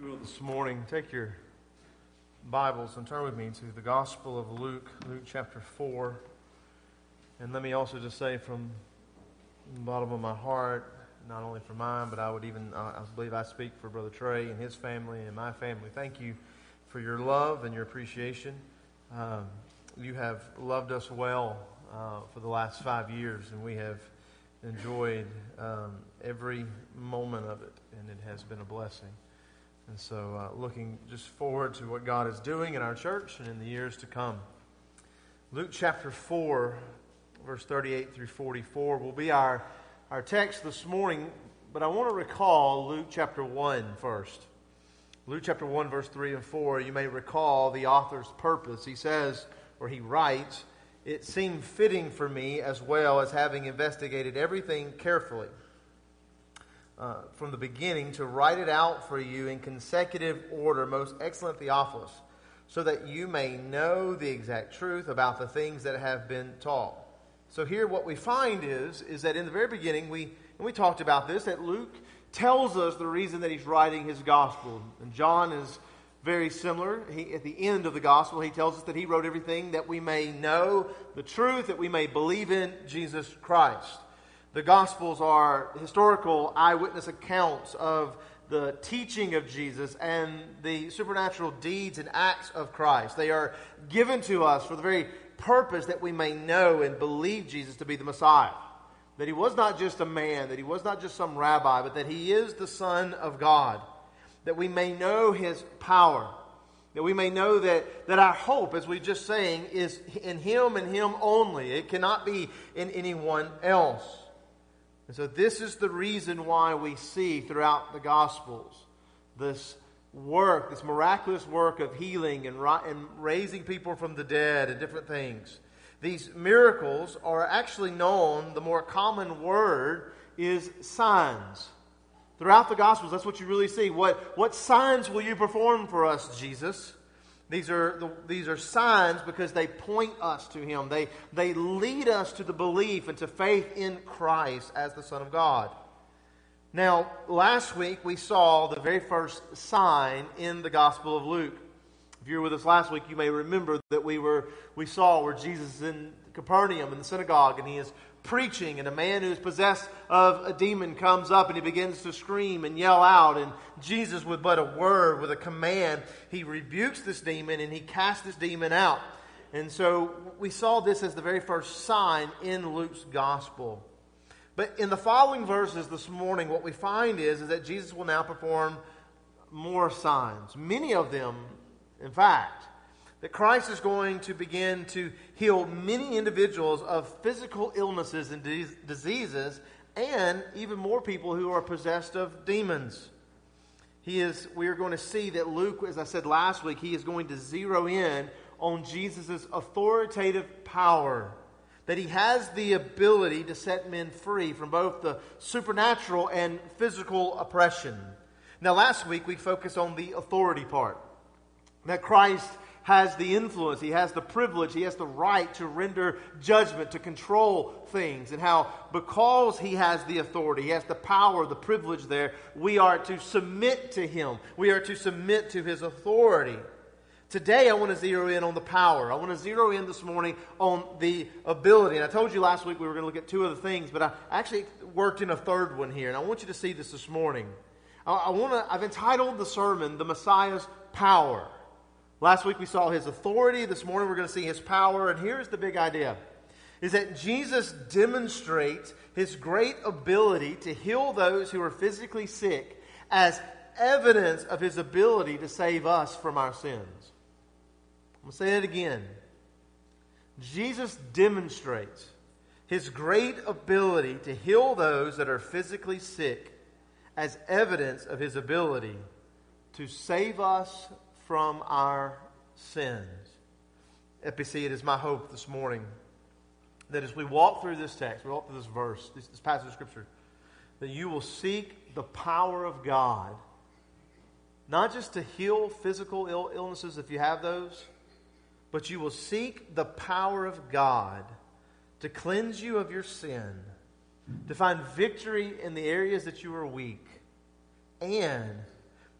you will this morning, take your Bibles and turn with me to the Gospel of Luke, Luke chapter 4. And let me also just say from the bottom of my heart, not only for mine, but I would even, I believe I speak for Brother Trey and his family and my family. Thank you for your love and your appreciation. Um, you have loved us well uh, for the last five years, and we have enjoyed um, every moment of it, and it has been a blessing. And so, uh, looking just forward to what God is doing in our church and in the years to come. Luke chapter 4, verse 38 through 44 will be our, our text this morning, but I want to recall Luke chapter 1 first. Luke chapter 1, verse 3 and 4, you may recall the author's purpose. He says, or he writes, It seemed fitting for me, as well as having investigated everything carefully uh, from the beginning to write it out for you in consecutive order, most excellent Theophilus, so that you may know the exact truth about the things that have been taught. So here what we find is, is that in the very beginning, we, and we talked about this, that Luke tells us the reason that he's writing his gospel. And John is very similar. He, at the end of the gospel, he tells us that he wrote everything that we may know the truth, that we may believe in Jesus Christ. The Gospels are historical eyewitness accounts of the teaching of Jesus and the supernatural deeds and acts of Christ. They are given to us for the very purpose that we may know and believe Jesus to be the Messiah. That he was not just a man, that he was not just some rabbi, but that he is the Son of God. That we may know his power. That we may know that, that our hope, as we just saying, is in him and him only. It cannot be in anyone else. And so, this is the reason why we see throughout the Gospels this work, this miraculous work of healing and, and raising people from the dead and different things. These miracles are actually known, the more common word is signs. Throughout the Gospels, that's what you really see. What, what signs will you perform for us, Jesus? These are, the, these are signs because they point us to Him. They, they lead us to the belief and to faith in Christ as the Son of God. Now, last week we saw the very first sign in the Gospel of Luke. If you were with us last week, you may remember that we, were, we saw where Jesus is in Capernaum in the synagogue and he is preaching, and a man who's possessed of a demon comes up and he begins to scream and yell out. And Jesus, with but a word, with a command, he rebukes this demon and he casts this demon out. And so we saw this as the very first sign in Luke's gospel. But in the following verses this morning, what we find is, is that Jesus will now perform more signs. Many of them, in fact that Christ is going to begin to heal many individuals of physical illnesses and diseases, and even more people who are possessed of demons. He is, we are going to see that Luke, as I said last week, he is going to zero in on Jesus' authoritative power. That he has the ability to set men free from both the supernatural and physical oppression. Now, last week we focused on the authority part. That Christ has the influence, he has the privilege, he has the right to render judgment, to control things, and how because he has the authority, he has the power, the privilege there, we are to submit to him. We are to submit to his authority. Today, I want to zero in on the power. I want to zero in this morning on the ability. And I told you last week we were going to look at two other things, but I actually worked in a third one here, and I want you to see this this morning. I, want to, I've entitled the sermon, The Messiah's Power. Last week we saw his authority. This morning we're going to see his power. And here's the big idea is that Jesus demonstrates his great ability to heal those who are physically sick as evidence of his ability to save us from our sins. I'm going to say it again. Jesus demonstrates his great ability to heal those that are physically sick as evidence of his ability to save us from our sins. Epicene, it is my hope this morning that as we walk through this text, we walk through this verse, this, this passage of Scripture, that you will seek the power of God, not just to heal physical Ill- illnesses if you have those, but you will seek the power of God to cleanse you of your sin, to find victory in the areas that you are weak, and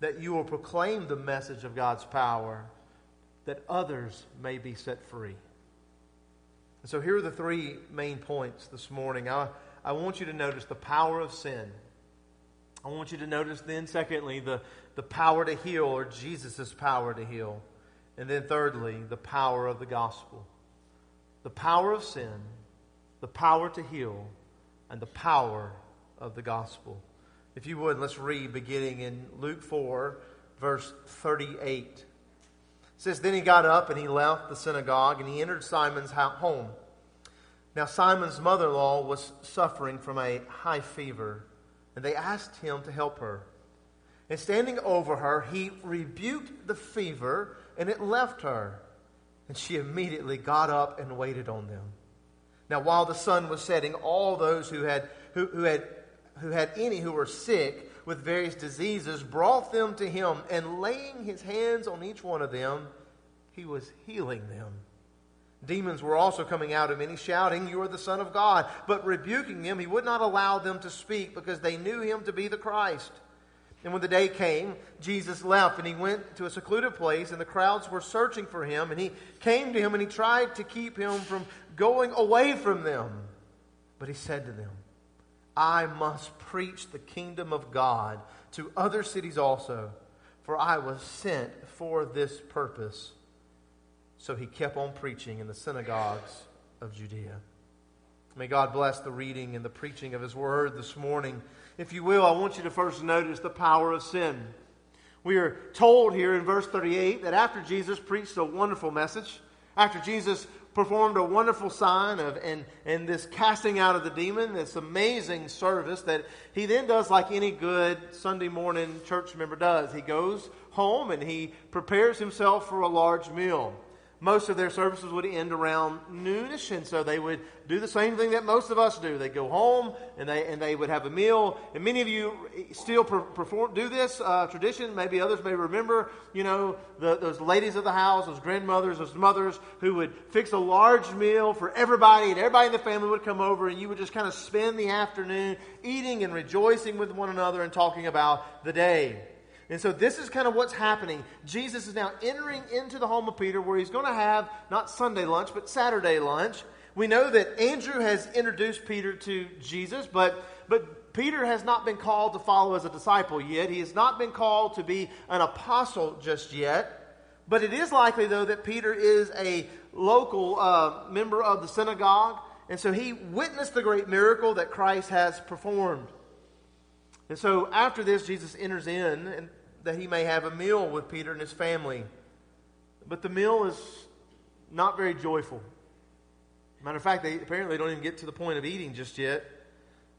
that you will proclaim the message of God's power, that others may be set free. And so here are the three main points this morning. I, I want you to notice the power of sin. I want you to notice then, secondly, the, the power to heal or Jesus' power to heal. And then, thirdly, the power of the gospel. The power of sin, the power to heal, and the power of the gospel. If you would, let's read beginning in Luke 4, verse 38. It says, Then he got up and he left the synagogue and he entered Simon's home. Now, Simon's mother in law was suffering from a high fever, and they asked him to help her. And standing over her, he rebuked the fever, and it left her. And she immediately got up and waited on them. Now, while the sun was setting, all those who had, who, who had, who had any who were sick with various diseases brought them to him, and laying his hands on each one of them, he was healing them. Demons were also coming out of many, shouting, You are the Son of God. But rebuking them, he would not allow them to speak because they knew him to be the Christ. And when the day came, Jesus left and he went to a secluded place, and the crowds were searching for him. And he came to him and he tried to keep him from going away from them. But he said to them, I must preach the kingdom of God to other cities also, for I was sent for this purpose. So he kept on preaching in the synagogues of Judea. May God bless the reading and the preaching of his word this morning. If you will, I want you to first notice the power of sin. We are told here in verse 38 that after Jesus preached a wonderful message, after Jesus performed a wonderful sign of and, and this casting out of the demon, this amazing service that he then does like any good Sunday morning church member does. He goes home and he prepares himself for a large meal most of their services would end around noonish, and so they would do the same thing that most of us do. They go home and they and they would have a meal. And many of you still perform do this uh, tradition. Maybe others may remember, you know, the, those ladies of the house, those grandmothers, those mothers who would fix a large meal for everybody, and everybody in the family would come over, and you would just kind of spend the afternoon eating and rejoicing with one another and talking about the day. And so this is kind of what's happening. Jesus is now entering into the home of Peter where he's going to have not Sunday lunch, but Saturday lunch. We know that Andrew has introduced Peter to Jesus, but, but Peter has not been called to follow as a disciple yet. He has not been called to be an apostle just yet. But it is likely, though, that Peter is a local uh, member of the synagogue. And so he witnessed the great miracle that Christ has performed. And so after this, Jesus enters in, and that he may have a meal with Peter and his family. But the meal is not very joyful. Matter of fact, they apparently don't even get to the point of eating just yet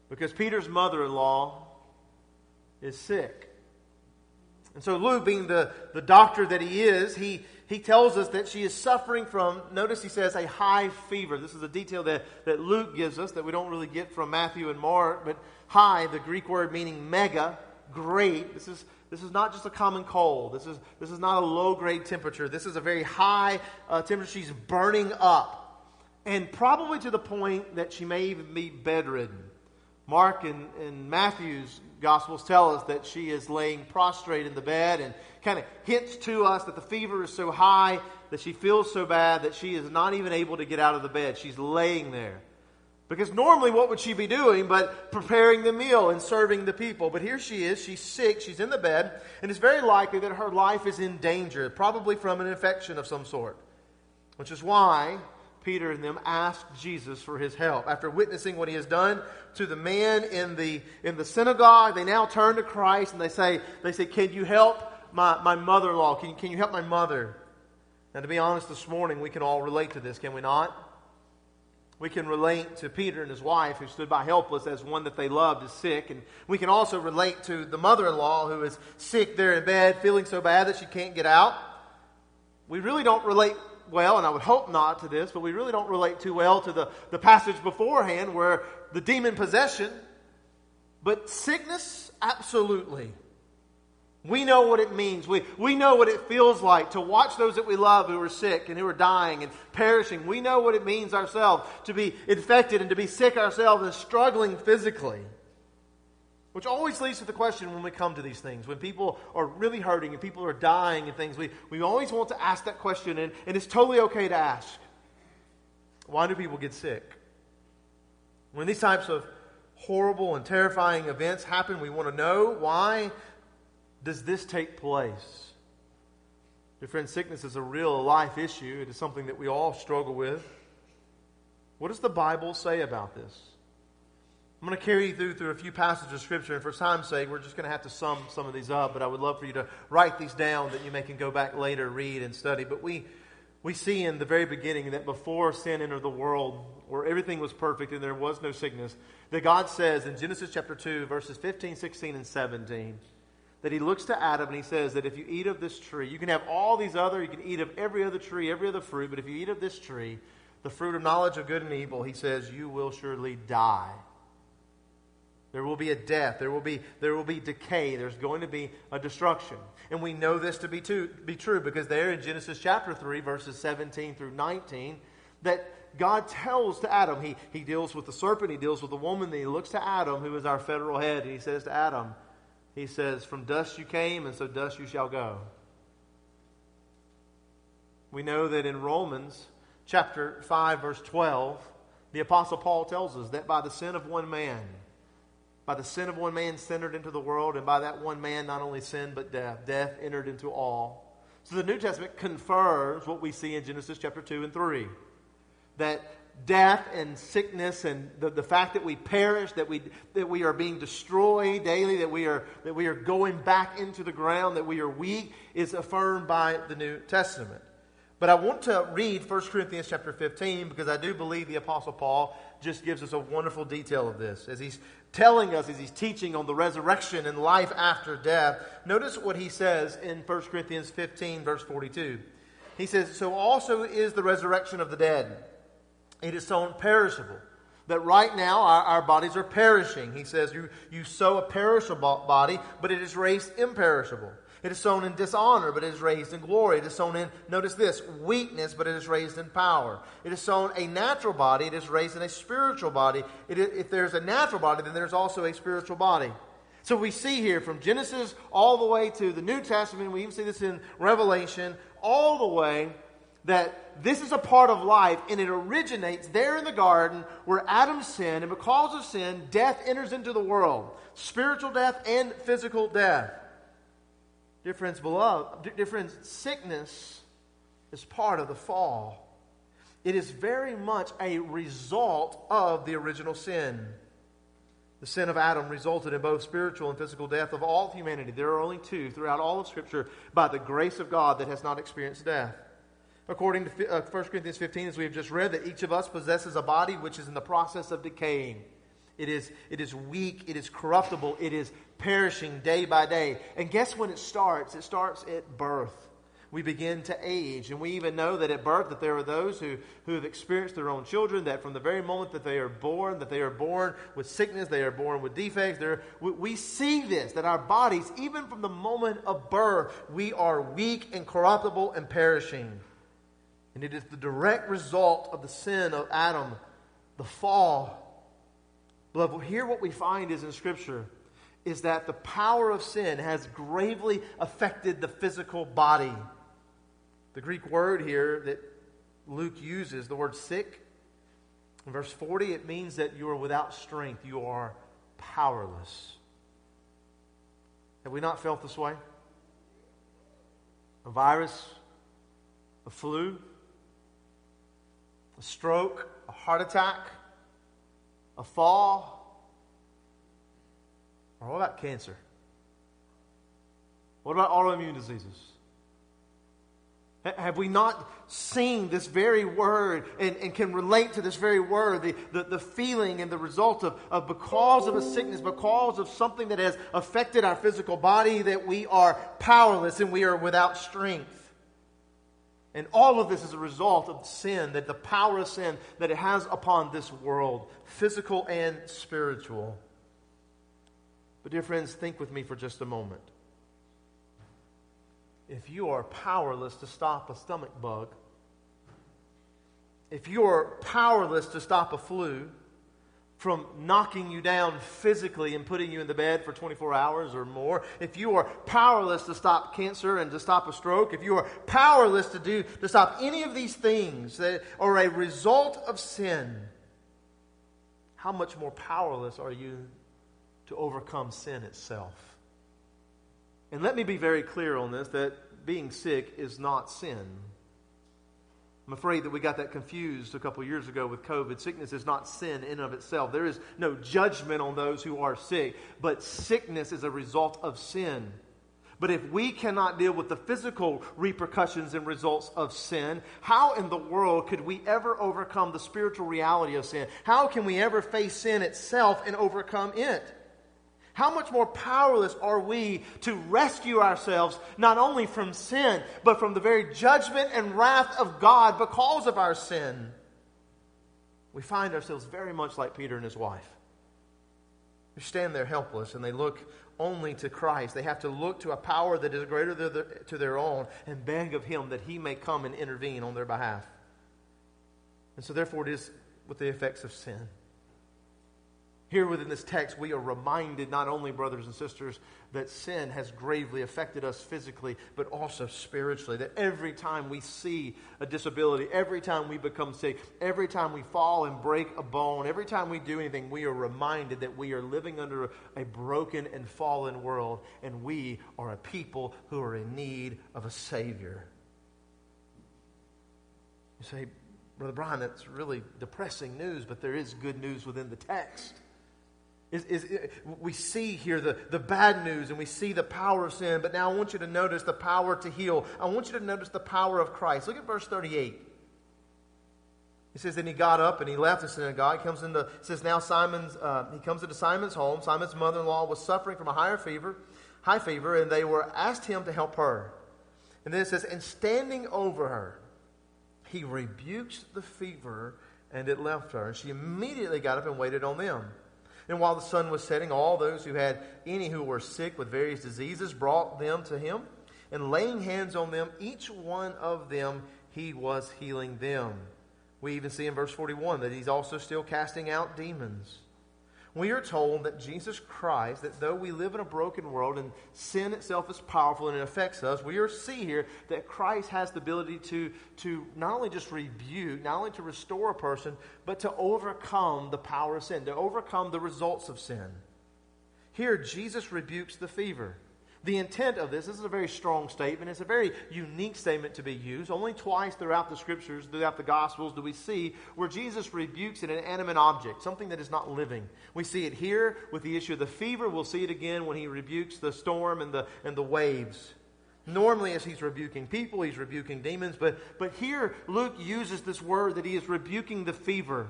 because Peter's mother in law is sick. And so, Luke, being the, the doctor that he is, he, he tells us that she is suffering from, notice he says, a high fever. This is a detail that, that Luke gives us that we don't really get from Matthew and Mark, but high, the Greek word meaning mega, great. This is this is not just a common cold. This is, this is not a low grade temperature. This is a very high uh, temperature. She's burning up. And probably to the point that she may even be bedridden. Mark and, and Matthew's Gospels tell us that she is laying prostrate in the bed and kind of hints to us that the fever is so high that she feels so bad that she is not even able to get out of the bed. She's laying there. Because normally, what would she be doing but preparing the meal and serving the people? But here she is, she's sick, she's in the bed, and it's very likely that her life is in danger, probably from an infection of some sort. Which is why Peter and them asked Jesus for his help. After witnessing what he has done to the man in the, in the synagogue, they now turn to Christ and they say, they say Can you help my, my mother in law? Can, can you help my mother? Now, to be honest, this morning we can all relate to this, can we not? We can relate to Peter and his wife, who stood by helpless as one that they loved is sick. And we can also relate to the mother in law who is sick there in bed, feeling so bad that she can't get out. We really don't relate well, and I would hope not to this, but we really don't relate too well to the, the passage beforehand where the demon possession. But sickness, absolutely. We know what it means. We, we know what it feels like to watch those that we love who are sick and who are dying and perishing. We know what it means ourselves to be infected and to be sick ourselves and struggling physically. Which always leads to the question when we come to these things, when people are really hurting and people are dying and things, we, we always want to ask that question, and, and it's totally okay to ask. Why do people get sick? When these types of horrible and terrifying events happen, we want to know why does this take place? Dear friends, sickness is a real life issue. It is something that we all struggle with. What does the Bible say about this? I'm going to carry you through through a few passages of Scripture, and for time's sake, we're just going to have to sum some of these up. But I would love for you to write these down that you may can go back later, read, and study. But we we see in the very beginning that before sin entered the world, where everything was perfect and there was no sickness, that God says in Genesis chapter 2, verses 15, 16, and 17, that He looks to Adam and He says that if you eat of this tree, you can have all these other, you can eat of every other tree, every other fruit, but if you eat of this tree, the fruit of knowledge of good and evil, He says, you will surely die. There will be a death. There will be, there will be decay. There's going to be a destruction. And we know this to be, too, be true because there in Genesis chapter 3, verses 17 through 19, that God tells to Adam, he, he deals with the serpent, he deals with the woman, then he looks to Adam, who is our federal head, and he says to Adam, he says, From dust you came, and so dust you shall go. We know that in Romans chapter 5, verse 12, the Apostle Paul tells us that by the sin of one man, by the sin of one man, sin entered into the world, and by that one man, not only sin, but death. Death entered into all. So the New Testament confirms what we see in Genesis chapter 2 and 3 that death and sickness and the, the fact that we perish, that we, that we are being destroyed daily, that we, are, that we are going back into the ground, that we are weak, is affirmed by the New Testament. But I want to read 1 Corinthians chapter 15 because I do believe the Apostle Paul just gives us a wonderful detail of this. As he's telling us, as he's teaching on the resurrection and life after death, notice what he says in 1 Corinthians 15, verse 42. He says, So also is the resurrection of the dead. It is sown perishable. That right now our, our bodies are perishing. He says, you, you sow a perishable body, but it is raised imperishable. It is sown in dishonor, but it is raised in glory. It is sown in, notice this, weakness, but it is raised in power. It is sown a natural body, it is raised in a spiritual body. if there's a natural body, then there's also a spiritual body. So we see here from Genesis all the way to the New Testament, we even see this in Revelation, all the way that this is a part of life and it originates there in the garden where Adam sinned, and because of sin, death enters into the world spiritual death and physical death. Dear friends, beloved, dear friends, sickness is part of the fall. It is very much a result of the original sin. The sin of Adam resulted in both spiritual and physical death of all humanity. There are only two throughout all of Scripture by the grace of God that has not experienced death. According to 1 uh, Corinthians 15, as we have just read, that each of us possesses a body which is in the process of decaying. It is, it is weak, it is corruptible, it is perishing day by day. And guess when it starts? It starts at birth. We begin to age. And we even know that at birth that there are those who, who have experienced their own children, that from the very moment that they are born, that they are born with sickness, they are born with defects. We, we see this, that our bodies, even from the moment of birth, we are weak and corruptible and perishing. And it is the direct result of the sin of Adam, the fall. Beloved, here what we find is in Scripture is that the power of sin has gravely affected the physical body. The Greek word here that Luke uses, the word sick, in verse 40, it means that you are without strength. You are powerless. Have we not felt this way? A virus, a flu, a stroke, a heart attack, a fall, or what about cancer? What about autoimmune diseases? Have we not seen this very word and, and can relate to this very word, the, the, the, feeling and the result of, of because of a sickness, because of something that has affected our physical body, that we are powerless and we are without strength? And all of this is a result of sin, that the power of sin that it has upon this world, physical and spiritual. But, dear friends, think with me for just a moment. If you are powerless to stop a stomach bug, if you are powerless to stop a flu, from knocking you down physically and putting you in the bed for 24 hours or more, if you are powerless to stop cancer and to stop a stroke, if you are powerless to do to stop any of these things that are a result of sin, how much more powerless are you to overcome sin itself? And let me be very clear on this that being sick is not sin. I'm afraid that we got that confused a couple years ago with COVID. Sickness is not sin in and of itself. There is no judgment on those who are sick, but sickness is a result of sin. But if we cannot deal with the physical repercussions and results of sin, how in the world could we ever overcome the spiritual reality of sin? How can we ever face sin itself and overcome it? How much more powerless are we to rescue ourselves not only from sin, but from the very judgment and wrath of God because of our sin? We find ourselves very much like Peter and his wife. They stand there helpless and they look only to Christ. They have to look to a power that is greater to their own and beg of Him that He may come and intervene on their behalf. And so, therefore, it is with the effects of sin. Here within this text, we are reminded, not only, brothers and sisters, that sin has gravely affected us physically, but also spiritually. That every time we see a disability, every time we become sick, every time we fall and break a bone, every time we do anything, we are reminded that we are living under a broken and fallen world, and we are a people who are in need of a Savior. You say, Brother Brian, that's really depressing news, but there is good news within the text. Is, is, we see here the, the bad news and we see the power of sin, but now I want you to notice the power to heal. I want you to notice the power of Christ. Look at verse 38. He says, Then he got up and he left the synagogue. He comes into, says, Now Simon's, uh, he comes into Simon's home. Simon's mother in law was suffering from a higher fever, high fever, and they were asked him to help her. And then it says, And standing over her, he rebuked the fever, and it left her. And she immediately got up and waited on them. And while the sun was setting, all those who had any who were sick with various diseases brought them to him. And laying hands on them, each one of them, he was healing them. We even see in verse 41 that he's also still casting out demons we are told that Jesus Christ, that though we live in a broken world and sin itself is powerful and it affects us, we are see here that Christ has the ability to, to not only just rebuke, not only to restore a person, but to overcome the power of sin, to overcome the results of sin. Here, Jesus rebukes the fever. The intent of this, this is a very strong statement. It's a very unique statement to be used. Only twice throughout the scriptures, throughout the gospels, do we see where Jesus rebukes an inanimate object, something that is not living. We see it here with the issue of the fever. We'll see it again when he rebukes the storm and the, and the waves. Normally, as he's rebuking people, he's rebuking demons. But, but here, Luke uses this word that he is rebuking the fever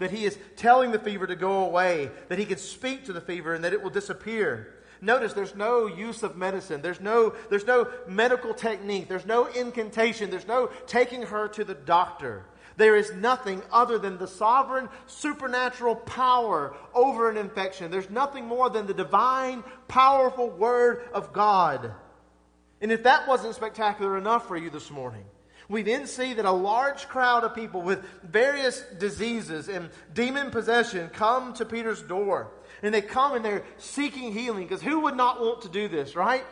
that he is telling the fever to go away, that he can speak to the fever and that it will disappear. Notice there's no use of medicine. There's no, there's no medical technique. There's no incantation. There's no taking her to the doctor. There is nothing other than the sovereign supernatural power over an infection. There's nothing more than the divine, powerful word of God. And if that wasn't spectacular enough for you this morning, we then see that a large crowd of people with various diseases and demon possession come to Peter's door. And they come and they're seeking healing because who would not want to do this, right?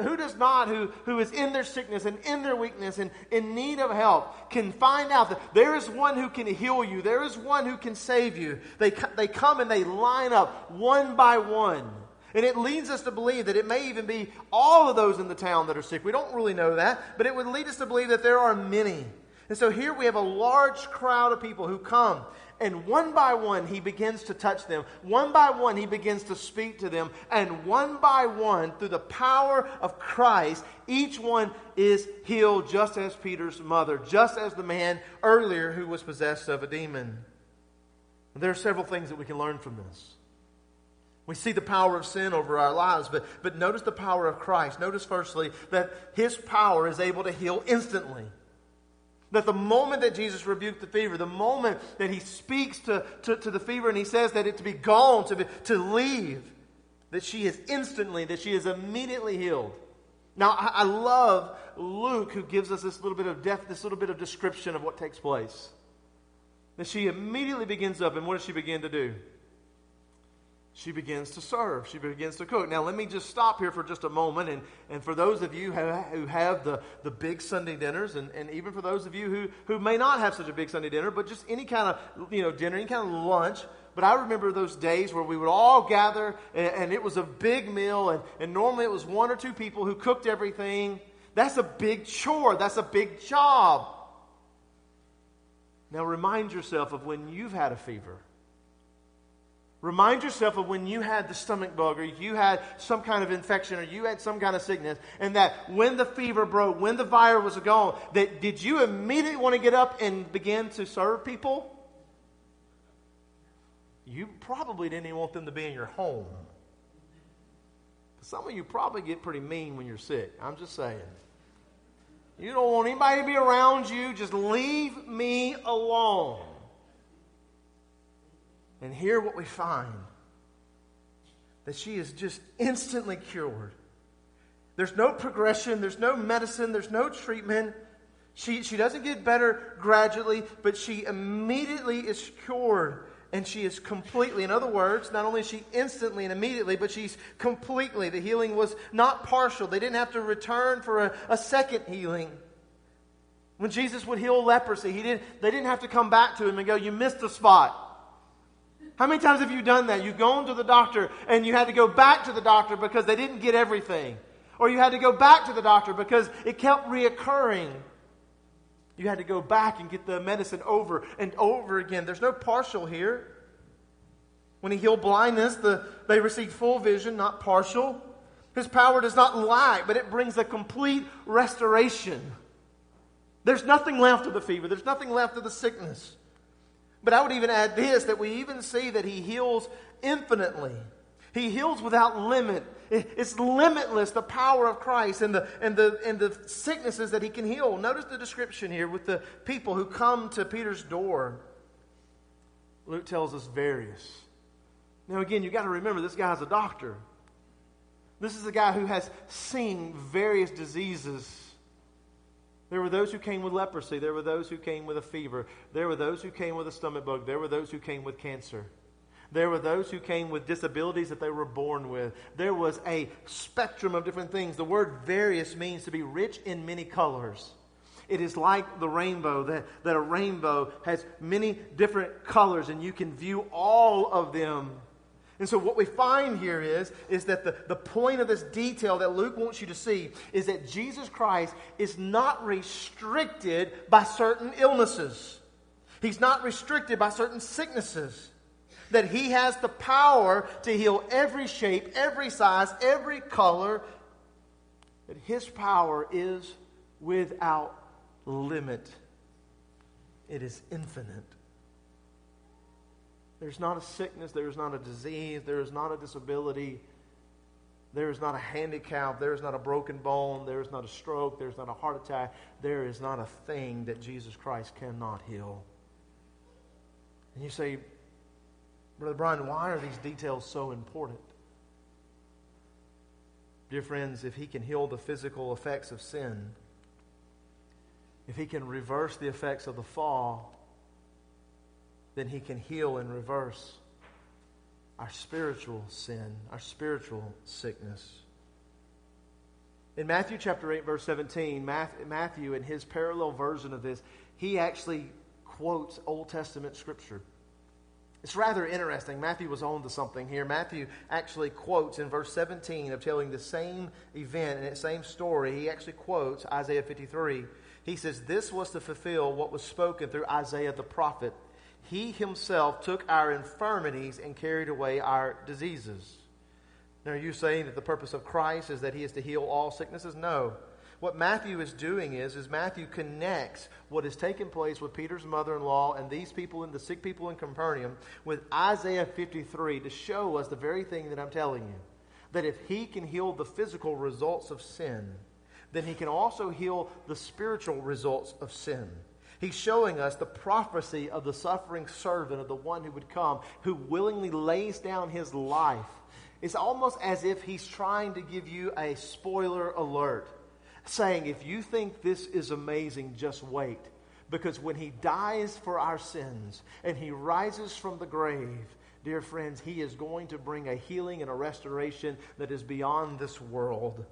Who does not, who, who is in their sickness and in their weakness and in need of help, can find out that there is one who can heal you. There is one who can save you. They, they come and they line up one by one. And it leads us to believe that it may even be all of those in the town that are sick. We don't really know that, but it would lead us to believe that there are many. And so here we have a large crowd of people who come and one by one, he begins to touch them. One by one, he begins to speak to them. And one by one, through the power of Christ, each one is healed, just as Peter's mother, just as the man earlier who was possessed of a demon. There are several things that we can learn from this. We see the power of sin over our lives, but, but notice the power of Christ. Notice, firstly, that his power is able to heal instantly. That the moment that Jesus rebuked the fever, the moment that he speaks to, to, to the fever and he says that it to be gone, to, be, to leave, that she is instantly, that she is immediately healed. Now, I, I love Luke who gives us this little bit of depth, this little bit of description of what takes place. That she immediately begins up, and what does she begin to do? She begins to serve. She begins to cook. Now, let me just stop here for just a moment. And, and for those of you who have the, the big Sunday dinners, and, and even for those of you who, who may not have such a big Sunday dinner, but just any kind of you know, dinner, any kind of lunch. But I remember those days where we would all gather, and, and it was a big meal, and, and normally it was one or two people who cooked everything. That's a big chore, that's a big job. Now, remind yourself of when you've had a fever Remind yourself of when you had the stomach bug or you had some kind of infection or you had some kind of sickness, and that when the fever broke, when the virus was gone, that did you immediately want to get up and begin to serve people? You probably didn't even want them to be in your home. Some of you probably get pretty mean when you're sick. I'm just saying. You don't want anybody to be around you. Just leave me alone. And here, what we find that she is just instantly cured. There's no progression, there's no medicine, there's no treatment. She, she doesn't get better gradually, but she immediately is cured. And she is completely, in other words, not only is she instantly and immediately, but she's completely. The healing was not partial. They didn't have to return for a, a second healing. When Jesus would heal leprosy, he didn't, they didn't have to come back to him and go, You missed a spot. How many times have you done that? You've gone to the doctor and you had to go back to the doctor because they didn't get everything. Or you had to go back to the doctor because it kept reoccurring. You had to go back and get the medicine over and over again. There's no partial here. When he healed blindness, the, they received full vision, not partial. His power does not lie, but it brings a complete restoration. There's nothing left of the fever, there's nothing left of the sickness. But I would even add this that we even see that he heals infinitely. He heals without limit. It's limitless, the power of Christ and the, and, the, and the sicknesses that he can heal. Notice the description here with the people who come to Peter's door. Luke tells us various. Now, again, you've got to remember this guy's a doctor. This is a guy who has seen various diseases there were those who came with leprosy. There were those who came with a fever. There were those who came with a stomach bug. There were those who came with cancer. There were those who came with disabilities that they were born with. There was a spectrum of different things. The word various means to be rich in many colors. It is like the rainbow, that, that a rainbow has many different colors, and you can view all of them and so what we find here is, is that the, the point of this detail that Luke wants you to see is that Jesus Christ is not restricted by certain illnesses. He's not restricted by certain sicknesses. That he has the power to heal every shape, every size, every color. That his power is without limit. It is infinite. There's not a sickness, there is not a disease, there is not a disability, there is not a handicap, there is not a broken bone, there is not a stroke, there is not a heart attack, there is not a thing that Jesus Christ cannot heal. And you say, Brother Brian, why are these details so important? Dear friends, if he can heal the physical effects of sin, if he can reverse the effects of the fall, then He can heal and reverse our spiritual sin, our spiritual sickness. In Matthew chapter 8, verse 17, Matthew, in his parallel version of this, he actually quotes Old Testament scripture. It's rather interesting. Matthew was on to something here. Matthew actually quotes in verse 17 of telling the same event and the same story. He actually quotes Isaiah 53. He says, This was to fulfill what was spoken through Isaiah the prophet. He himself took our infirmities and carried away our diseases. Now, are you saying that the purpose of Christ is that he is to heal all sicknesses? No. What Matthew is doing is, is Matthew connects what has taken place with Peter's mother-in-law and these people and the sick people in Capernaum with Isaiah 53 to show us the very thing that I'm telling you. That if he can heal the physical results of sin, then he can also heal the spiritual results of sin. He's showing us the prophecy of the suffering servant, of the one who would come, who willingly lays down his life. It's almost as if he's trying to give you a spoiler alert, saying, if you think this is amazing, just wait. Because when he dies for our sins and he rises from the grave, dear friends, He is going to bring a healing and a restoration that is beyond this world.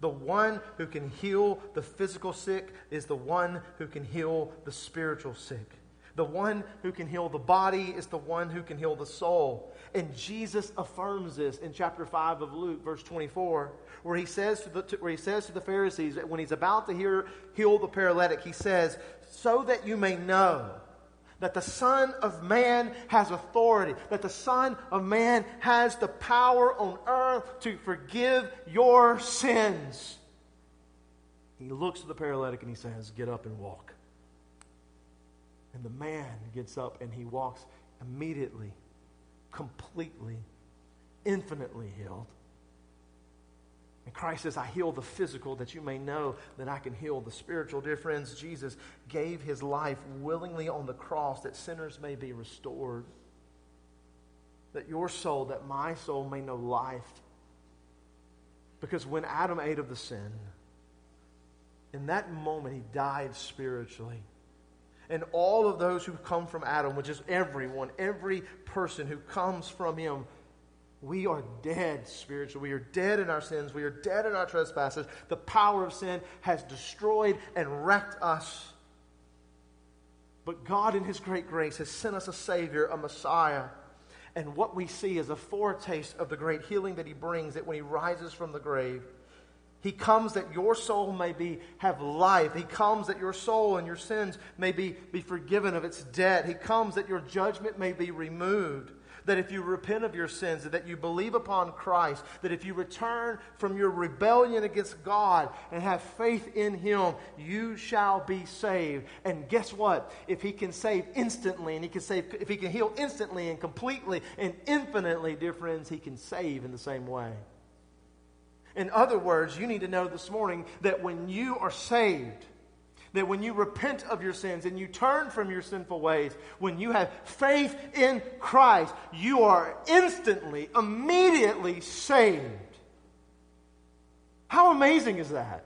The one who can heal the physical sick is the one who can heal the spiritual sick. The one who can heal the body is the one who can heal the soul. And Jesus affirms this in chapter 5 of Luke, verse 24, where he says to the, to, where he says to the Pharisees, when he's about to hear, heal the paralytic, he says, So that you may know that the Son of Man has authority, that the Son of Man has the power on earth to forgive your sins. He looks at the paralytic and he says, Get up and walk. And the man gets up and he walks immediately, completely, infinitely healed. And Christ says, I heal the physical that you may know that I can heal the spiritual. Dear friends, Jesus gave his life willingly on the cross that sinners may be restored, that your soul, that my soul may know life. Because when Adam ate of the sin, in that moment he died spiritually. And all of those who come from Adam, which is everyone, every person who comes from him, we are dead spiritually. We are dead in our sins. We are dead in our trespasses. The power of sin has destroyed and wrecked us. But God, in His great grace, has sent us a Savior, a Messiah. And what we see is a foretaste of the great healing that He brings that when He rises from the grave. He comes that your soul may be, have life. He comes that your soul and your sins may be, be forgiven of its debt. He comes that your judgment may be removed that if you repent of your sins, that you believe upon Christ, that if you return from your rebellion against God and have faith in Him, you shall be saved. And guess what? If He can save instantly, and He can save, if He can heal instantly and completely and infinitely, dear friends, He can save in the same way. In other words, you need to know this morning that when you are saved, that when you repent of your sins and you turn from your sinful ways, when you have faith in Christ, you are instantly, immediately saved. How amazing is that?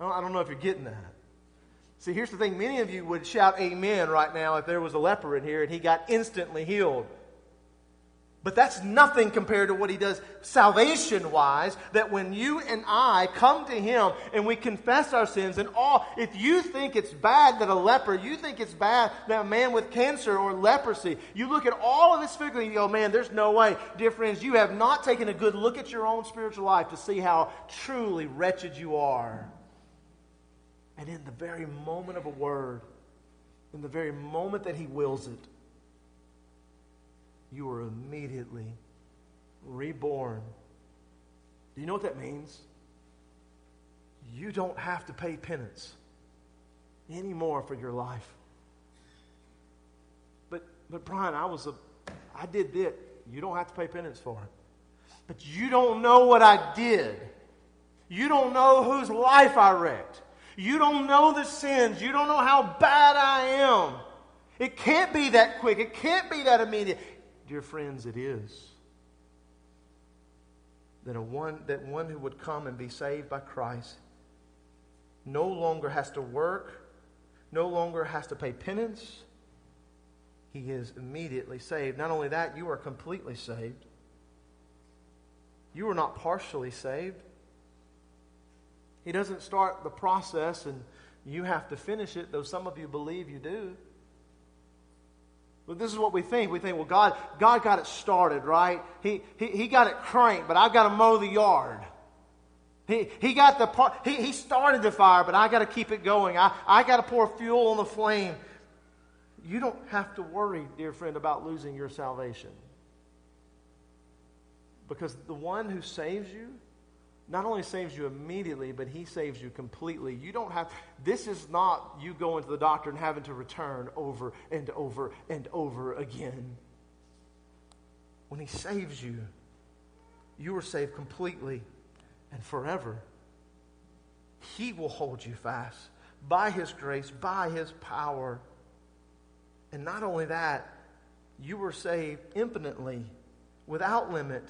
I don't know if you're getting that. See, here's the thing many of you would shout amen right now if there was a leper in here and he got instantly healed. But that's nothing compared to what he does salvation wise. That when you and I come to him and we confess our sins and all, if you think it's bad that a leper, you think it's bad that a man with cancer or leprosy, you look at all of this figure and you go, man, there's no way. Dear friends, you have not taken a good look at your own spiritual life to see how truly wretched you are. And in the very moment of a word, in the very moment that he wills it, you are immediately reborn. Do you know what that means? You don't have to pay penance anymore for your life. But but Brian, I was a I did this. You don't have to pay penance for it. But you don't know what I did. You don't know whose life I wrecked. You don't know the sins. You don't know how bad I am. It can't be that quick. It can't be that immediate. Dear friends, it is. That, a one, that one who would come and be saved by Christ no longer has to work, no longer has to pay penance. He is immediately saved. Not only that, you are completely saved. You are not partially saved. He doesn't start the process and you have to finish it, though some of you believe you do. But this is what we think. We think, well, God, God got it started, right? He, he, he got it cranked, but I've got to mow the yard. He, he got the part, he, he started the fire, but I got to keep it going. I, I got to pour fuel on the flame. You don't have to worry, dear friend, about losing your salvation. Because the one who saves you, not only saves you immediately, but he saves you completely. You don't have, this is not you going to the doctor and having to return over and over and over again. When he saves you, you are saved completely and forever. He will hold you fast by his grace, by his power. And not only that, you were saved infinitely, without limit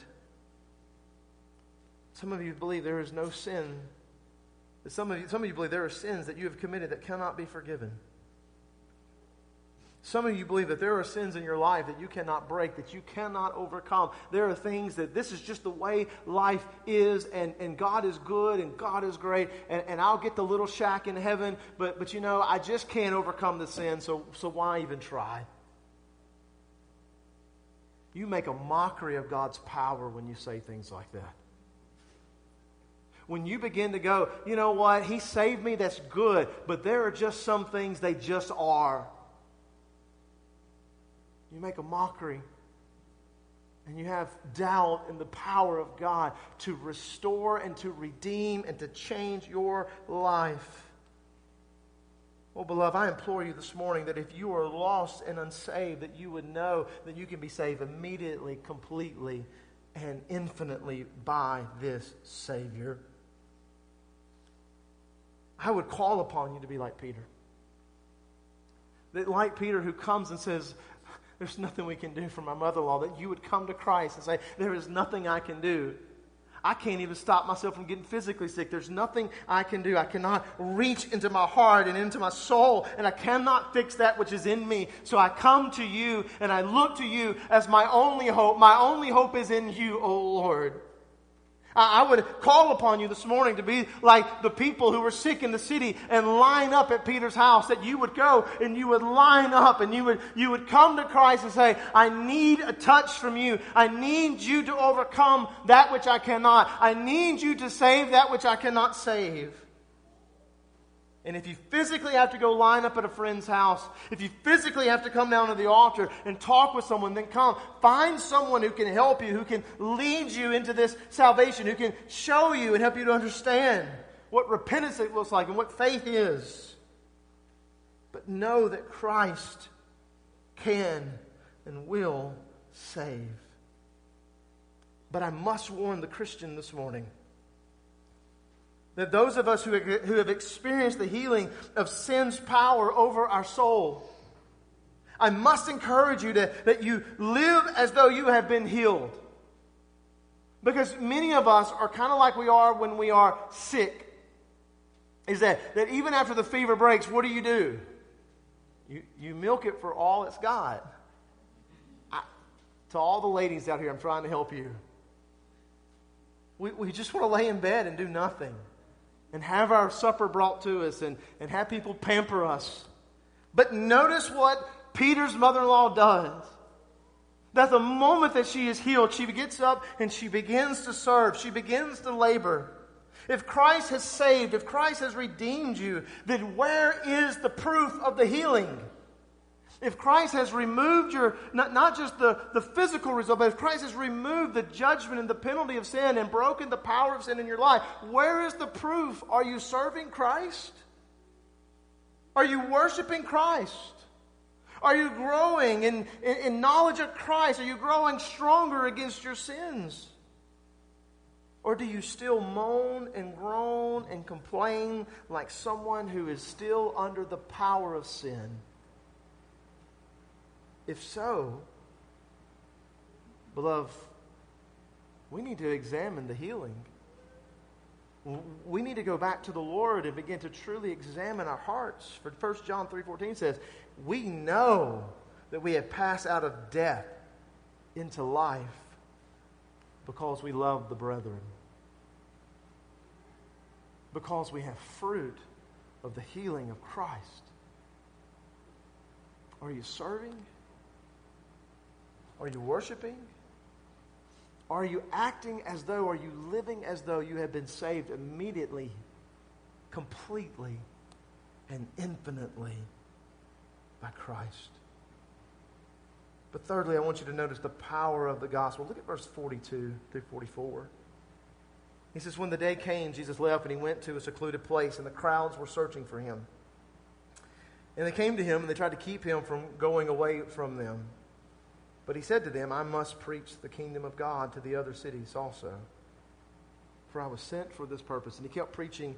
some of you believe there is no sin. Some of you, some of you believe there are sins that you have committed that cannot be forgiven. Some of you believe that there are sins in your life that you cannot break, that you cannot overcome. There are things that this is just the way life is, and, and God is good and God is great, and, and I'll get the little shack in heaven, but, but you know, I just can't overcome the sin, so, so why even try? You make a mockery of God's power when you say things like that. When you begin to go, you know what, He saved me, that's good, but there are just some things they just are. You make a mockery. And you have doubt in the power of God to restore and to redeem and to change your life. Well, beloved, I implore you this morning that if you are lost and unsaved, that you would know that you can be saved immediately, completely, and infinitely by this Savior. I would call upon you to be like Peter. That, like Peter, who comes and says, there's nothing we can do for my mother in law, that you would come to Christ and say, There is nothing I can do. I can't even stop myself from getting physically sick. There's nothing I can do. I cannot reach into my heart and into my soul, and I cannot fix that which is in me. So I come to you and I look to you as my only hope. My only hope is in you, O Lord. I would call upon you this morning to be like the people who were sick in the city and line up at Peter's house, that you would go and you would line up and you would, you would come to Christ and say, I need a touch from you. I need you to overcome that which I cannot. I need you to save that which I cannot save. And if you physically have to go line up at a friend's house, if you physically have to come down to the altar and talk with someone, then come. Find someone who can help you, who can lead you into this salvation, who can show you and help you to understand what repentance looks like and what faith is. But know that Christ can and will save. But I must warn the Christian this morning that those of us who, who have experienced the healing of sin's power over our soul, I must encourage you to, that you live as though you have been healed. Because many of us are kind of like we are when we are sick. Is that, that even after the fever breaks, what do you do? You, you milk it for all it's got. I, to all the ladies out here, I'm trying to help you. We, we just want to lay in bed and do nothing and have our supper brought to us and, and have people pamper us. But notice what Peter's mother in law does. That the moment that she is healed, she gets up and she begins to serve. She begins to labor. If Christ has saved, if Christ has redeemed you, then where is the proof of the healing? If Christ has removed your, not, not just the, the physical result, but if Christ has removed the judgment and the penalty of sin and broken the power of sin in your life, where is the proof? Are you serving Christ? Are you worshiping Christ? Are you growing in, in, in knowledge of Christ? Are you growing stronger against your sins? Or do you still moan and groan and complain like someone who is still under the power of sin? If so, beloved, we need to examine the healing. We need to go back to the Lord and begin to truly examine our hearts. For 1 John 3:14 says, "We know that we have passed out of death into life because we love the brethren. Because we have fruit of the healing of Christ. Are you serving? Are you worshiping? Are you acting as though, are you living as though you have been saved immediately, completely, and infinitely by Christ? But thirdly, I want you to notice the power of the gospel. Look at verse 42 through 44. He says, When the day came, Jesus left and he went to a secluded place, and the crowds were searching for him. And they came to him and they tried to keep him from going away from them. But he said to them, I must preach the kingdom of God to the other cities also. For I was sent for this purpose. And he kept preaching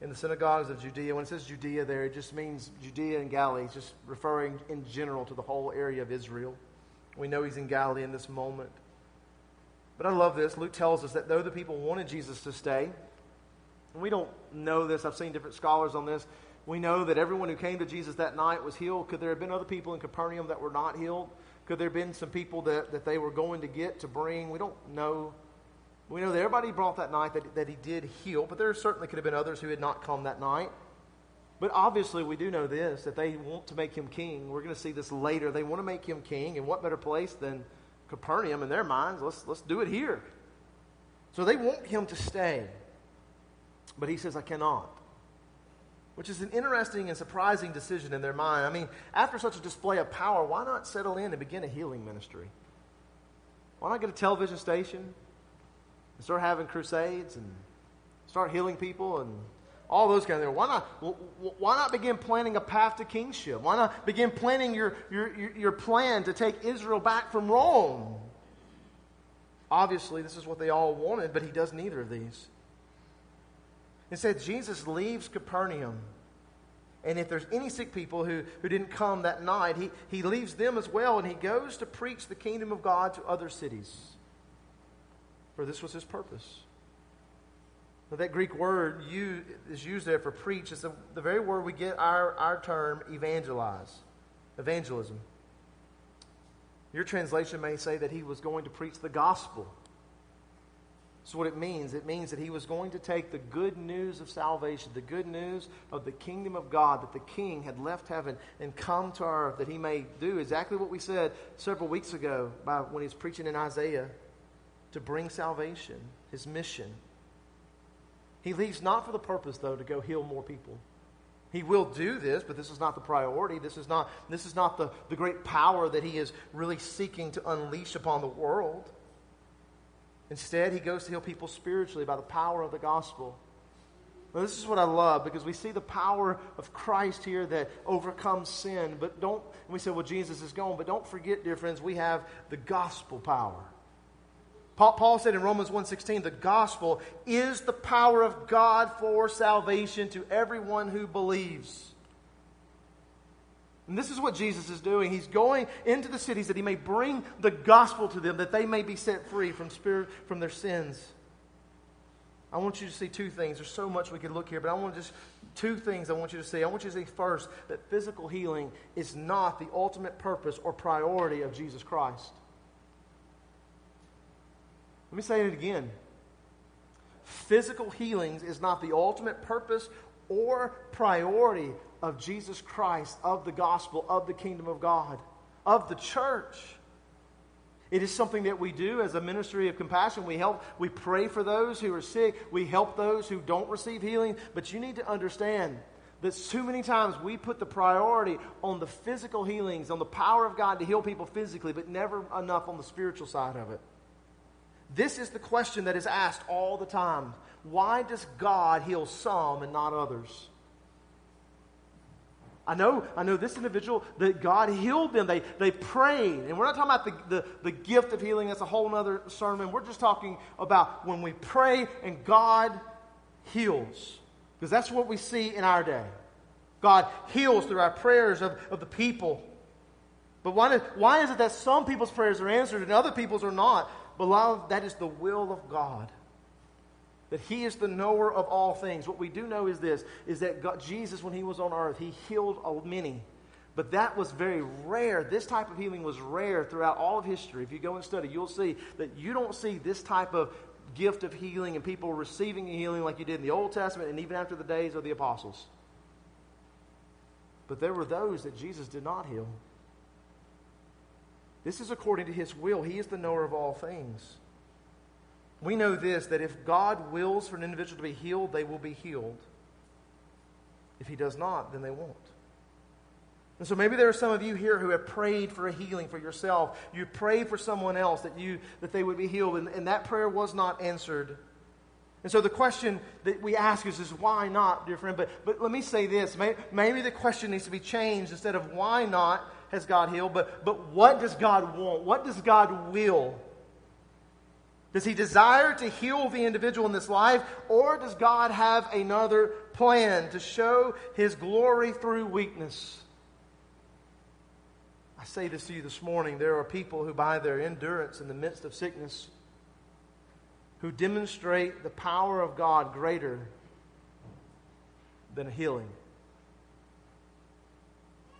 in the synagogues of Judea. When it says Judea there, it just means Judea and Galilee. Just referring in general to the whole area of Israel. We know he's in Galilee in this moment. But I love this. Luke tells us that though the people wanted Jesus to stay, and we don't know this, I've seen different scholars on this, We know that everyone who came to Jesus that night was healed. Could there have been other people in Capernaum that were not healed? Could there have been some people that, that they were going to get to bring? We don't know. We know that everybody brought that night that, that he did heal, but there certainly could have been others who had not come that night. But obviously, we do know this that they want to make him king. We're going to see this later. They want to make him king, and what better place than Capernaum in their minds? Let's, let's do it here. So they want him to stay. But he says, I cannot. Which is an interesting and surprising decision in their mind. I mean, after such a display of power, why not settle in and begin a healing ministry? Why not get a television station and start having crusades and start healing people and all those kind of things. Why not, why not begin planning a path to kingship? Why not begin planning your, your, your plan to take Israel back from Rome? Obviously, this is what they all wanted, but he does neither of these. Instead, Jesus leaves Capernaum. And if there's any sick people who, who didn't come that night, he, he leaves them as well, and he goes to preach the kingdom of God to other cities. For this was his purpose. Now, that Greek word you, is used there for preach. It's the, the very word we get our, our term evangelize, evangelism. Your translation may say that he was going to preach the gospel. That's what it means. It means that he was going to take the good news of salvation, the good news of the kingdom of God, that the king had left heaven and come to earth, that he may do exactly what we said several weeks ago by, when he was preaching in Isaiah to bring salvation, his mission. He leaves not for the purpose, though, to go heal more people. He will do this, but this is not the priority. This is not, this is not the, the great power that he is really seeking to unleash upon the world. Instead, he goes to heal people spiritually by the power of the gospel. Well, this is what I love because we see the power of Christ here that overcomes sin. But don't, we say, well, Jesus is gone. But don't forget, dear friends, we have the gospel power. Paul said in Romans 1:16, the gospel is the power of God for salvation to everyone who believes. And this is what Jesus is doing. He's going into the cities that he may bring the gospel to them, that they may be set free from spirit from their sins. I want you to see two things. There's so much we could look here, but I want just two things I want you to see. I want you to see first that physical healing is not the ultimate purpose or priority of Jesus Christ. Let me say it again. Physical healings is not the ultimate purpose or priority of Jesus Christ, of the gospel, of the kingdom of God, of the church. It is something that we do as a ministry of compassion. We help, we pray for those who are sick, we help those who don't receive healing. But you need to understand that too many times we put the priority on the physical healings, on the power of God to heal people physically, but never enough on the spiritual side of it. This is the question that is asked all the time. Why does God heal some and not others? I know, I know this individual that God healed them. They, they prayed. And we're not talking about the, the, the gift of healing, that's a whole other sermon. We're just talking about when we pray and God heals. Because that's what we see in our day. God heals through our prayers of, of the people. But why, why is it that some people's prayers are answered and other people's are not? Beloved, that is the will of God. That he is the knower of all things. What we do know is this is that God, Jesus, when he was on earth, he healed many. But that was very rare. This type of healing was rare throughout all of history. If you go and study, you'll see that you don't see this type of gift of healing and people receiving healing like you did in the Old Testament and even after the days of the apostles. But there were those that Jesus did not heal. This is according to his will. He is the knower of all things. We know this that if God wills for an individual to be healed, they will be healed. If he does not, then they won't. And so maybe there are some of you here who have prayed for a healing for yourself. You prayed for someone else that you that they would be healed, and, and that prayer was not answered. And so the question that we ask is, is why not, dear friend? But, but let me say this. maybe the question needs to be changed instead of why not, has God healed, but, but what does God want? What does God will? Does he desire to heal the individual in this life, or does God have another plan to show his glory through weakness? I say this to you this morning. There are people who, by their endurance in the midst of sickness, who demonstrate the power of God greater than a healing.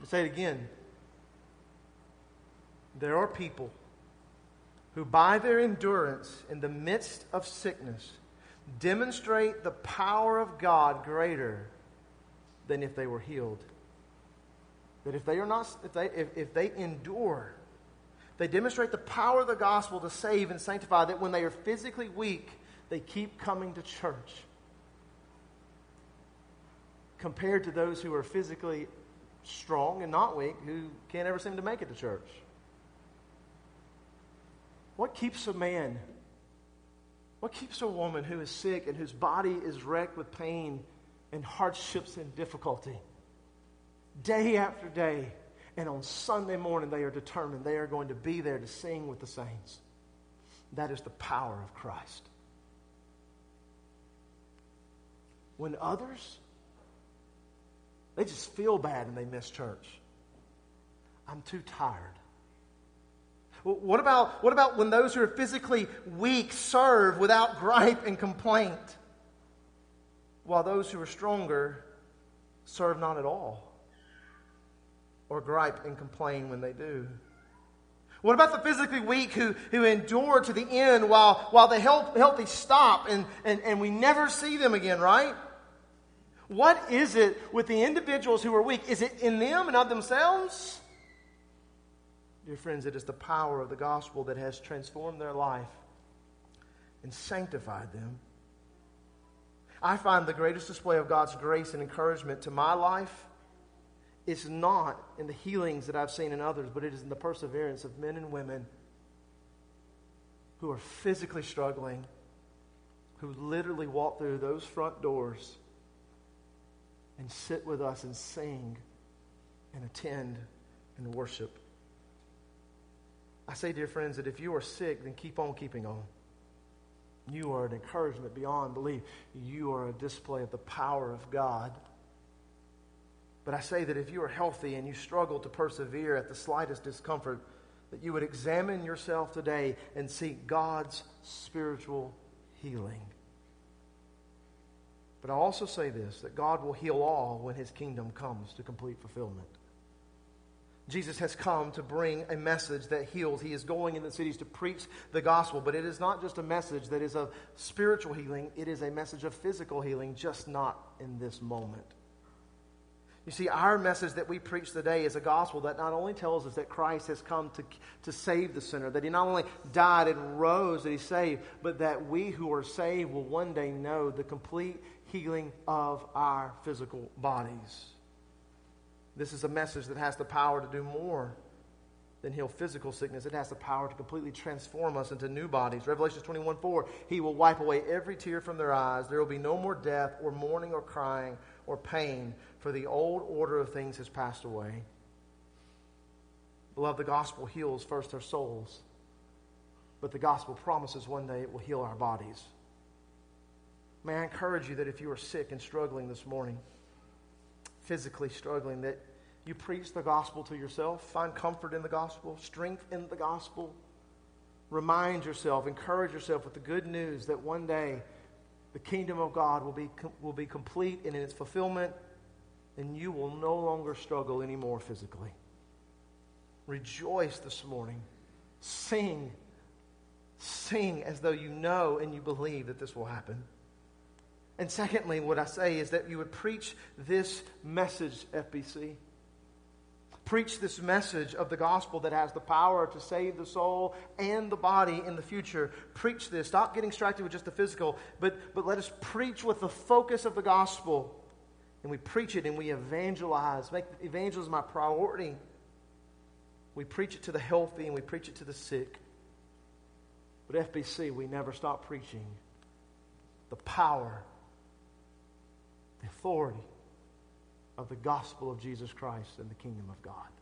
I'll say it again. There are people who, by their endurance in the midst of sickness, demonstrate the power of God greater than if they were healed. That if they are not, if they, if, if they endure, they demonstrate the power of the gospel to save and sanctify, that when they are physically weak, they keep coming to church. Compared to those who are physically strong and not weak, who can't ever seem to make it to church. What keeps a man? What keeps a woman who is sick and whose body is wrecked with pain and hardships and difficulty? Day after day, and on Sunday morning, they are determined they are going to be there to sing with the saints. That is the power of Christ. When others, they just feel bad and they miss church. I'm too tired. What about, what about when those who are physically weak serve without gripe and complaint, while those who are stronger serve not at all? Or gripe and complain when they do? What about the physically weak who, who endure to the end while, while the health, healthy stop and, and, and we never see them again, right? What is it with the individuals who are weak? Is it in them and of themselves? Dear friends, it is the power of the gospel that has transformed their life and sanctified them. I find the greatest display of God's grace and encouragement to my life is not in the healings that I've seen in others, but it is in the perseverance of men and women who are physically struggling, who literally walk through those front doors and sit with us and sing and attend and worship. I say, dear friends, that if you are sick, then keep on keeping on. You are an encouragement beyond belief. You are a display of the power of God. But I say that if you are healthy and you struggle to persevere at the slightest discomfort, that you would examine yourself today and seek God's spiritual healing. But I also say this that God will heal all when his kingdom comes to complete fulfillment. Jesus has come to bring a message that heals. He is going in the cities to preach the gospel, but it is not just a message that is of spiritual healing, it is a message of physical healing, just not in this moment. You see, our message that we preach today is a gospel that not only tells us that Christ has come to, to save the sinner, that he not only died and rose that he saved, but that we who are saved will one day know the complete healing of our physical bodies. This is a message that has the power to do more than heal physical sickness. It has the power to completely transform us into new bodies. Revelation 21 4, He will wipe away every tear from their eyes. There will be no more death, or mourning, or crying, or pain, for the old order of things has passed away. Beloved, the gospel heals first our souls, but the gospel promises one day it will heal our bodies. May I encourage you that if you are sick and struggling this morning, physically struggling, that you preach the gospel to yourself, find comfort in the gospel, strength in the gospel. Remind yourself, encourage yourself with the good news that one day the kingdom of God will be, will be complete and in its fulfillment, and you will no longer struggle anymore physically. Rejoice this morning. Sing. Sing as though you know and you believe that this will happen. And secondly, what I say is that you would preach this message, FBC. Preach this message of the gospel that has the power to save the soul and the body in the future. Preach this. Stop getting distracted with just the physical, but, but let us preach with the focus of the gospel. And we preach it and we evangelize. Make evangelism my priority. We preach it to the healthy and we preach it to the sick. But FBC, we never stop preaching the power authority of the gospel of Jesus Christ and the kingdom of God.